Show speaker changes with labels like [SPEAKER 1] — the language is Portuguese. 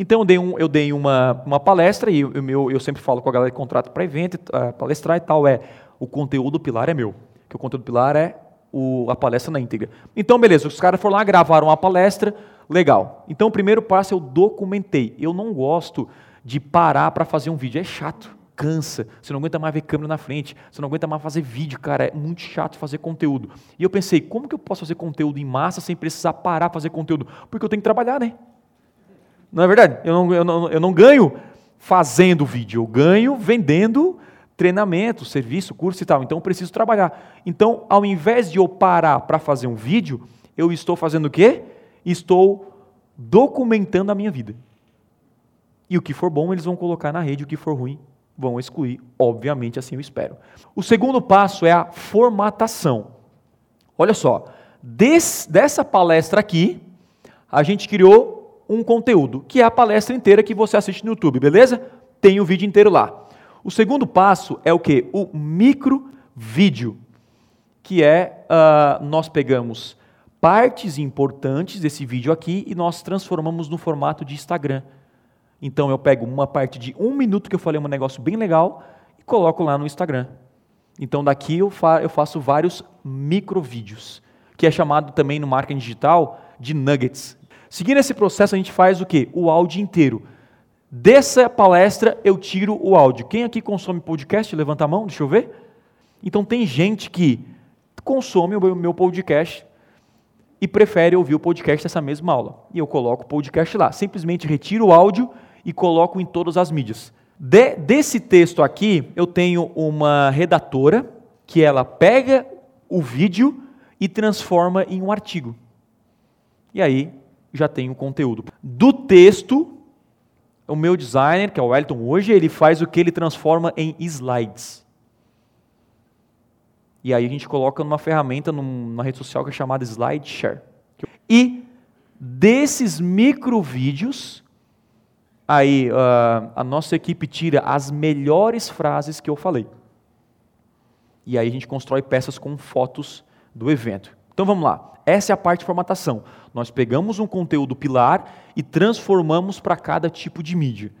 [SPEAKER 1] Então eu dei, um, eu dei uma, uma palestra e eu, eu, sempre falo com a galera que contrata para evento, uh, palestrar e tal, é o conteúdo pilar é meu. Que o conteúdo pilar é o, a palestra na íntegra. Então, beleza, os caras foram lá, gravaram a palestra, legal. Então, o primeiro passo eu documentei. Eu não gosto de parar para fazer um vídeo, é chato, cansa. Você não aguenta mais ver câmera na frente, você não aguenta mais fazer vídeo, cara, é muito chato fazer conteúdo. E eu pensei, como que eu posso fazer conteúdo em massa sem precisar parar para fazer conteúdo? Porque eu tenho que trabalhar, né? Não é verdade? Eu não, eu não, eu não ganho fazendo vídeo, eu ganho vendendo treinamento, serviço, curso e tal. Então eu preciso trabalhar. Então, ao invés de eu parar para fazer um vídeo, eu estou fazendo o quê? Estou documentando a minha vida. E o que for bom, eles vão colocar na rede, o que for ruim, vão excluir. Obviamente, assim eu espero. O segundo passo é a formatação. Olha só, des, dessa palestra aqui, a gente criou um conteúdo, que é a palestra inteira que você assiste no YouTube, beleza? Tem o vídeo inteiro lá. O segundo passo é o que? O micro vídeo, que é uh, nós pegamos partes importantes desse vídeo aqui e nós transformamos no formato de Instagram. Então eu pego uma parte de um minuto que eu falei um negócio bem legal e coloco lá no Instagram. Então daqui eu, fa eu faço vários micro vídeos, que é chamado também no marketing digital de nuggets. Seguindo esse processo a gente faz o que? O áudio inteiro. Dessa palestra eu tiro o áudio. Quem aqui consome podcast? Levanta a mão, deixa eu ver. Então tem gente que consome o meu podcast e prefere ouvir o podcast dessa mesma aula. E eu coloco o podcast lá. Simplesmente retiro o áudio e coloco em todas as mídias. De, desse texto aqui, eu tenho uma redatora que ela pega o vídeo e transforma em um artigo. E aí já tenho o conteúdo. Do texto, o meu designer, que é o Wellington hoje, ele faz o que ele transforma em slides. E aí a gente coloca numa ferramenta, numa rede social que é chamada SlideShare. E desses micro vídeos, aí uh, a nossa equipe tira as melhores frases que eu falei. E aí a gente constrói peças com fotos do evento. Então vamos lá. Essa é a parte de formatação. Nós pegamos um conteúdo pilar e transformamos para cada tipo de mídia.